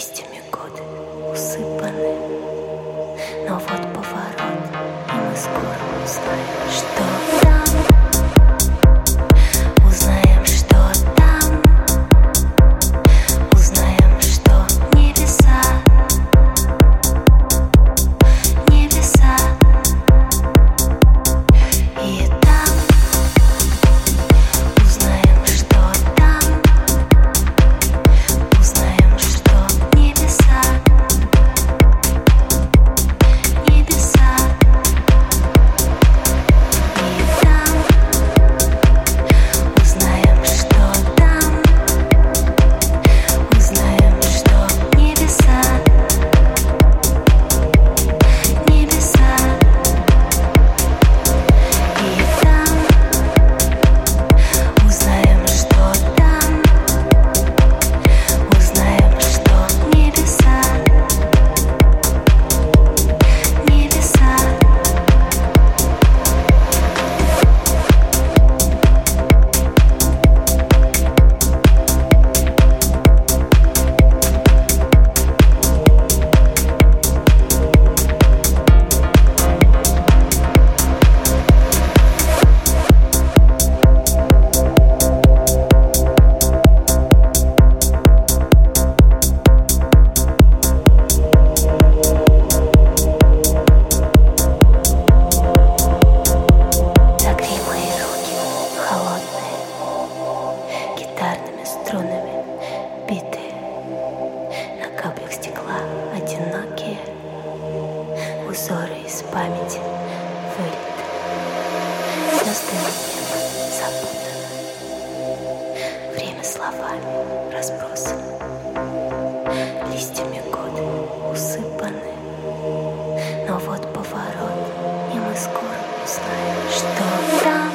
листьями годы усыпаны. Но вот поворот, и мы скоро узнаем, что звездами запутано. Время словами разбросано. Листьями годы усыпаны. Но вот поворот, и мы скоро узнаем, что там.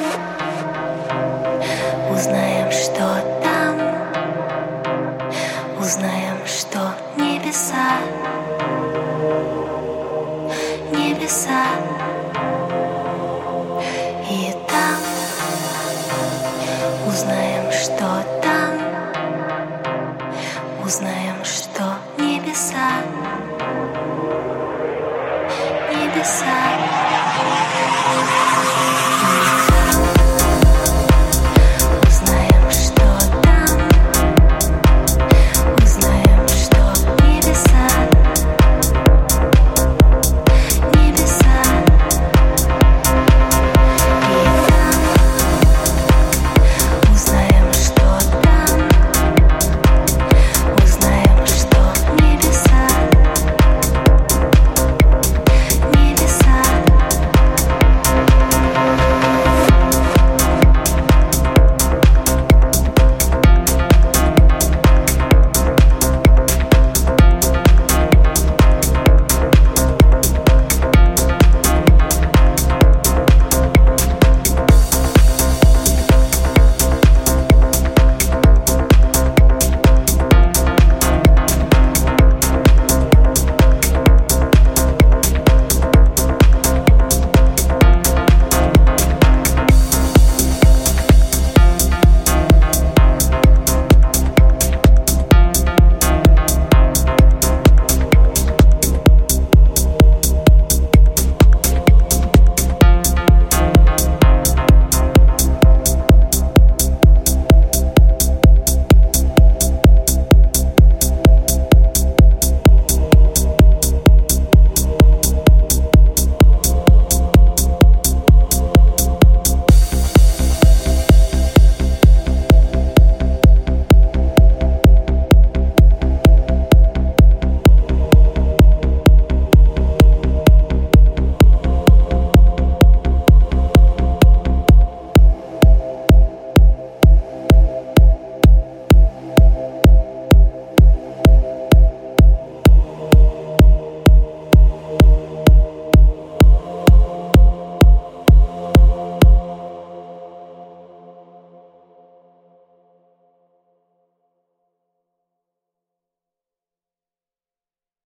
Узнаем, что там. Узнаем, что небеса. Небеса. começar.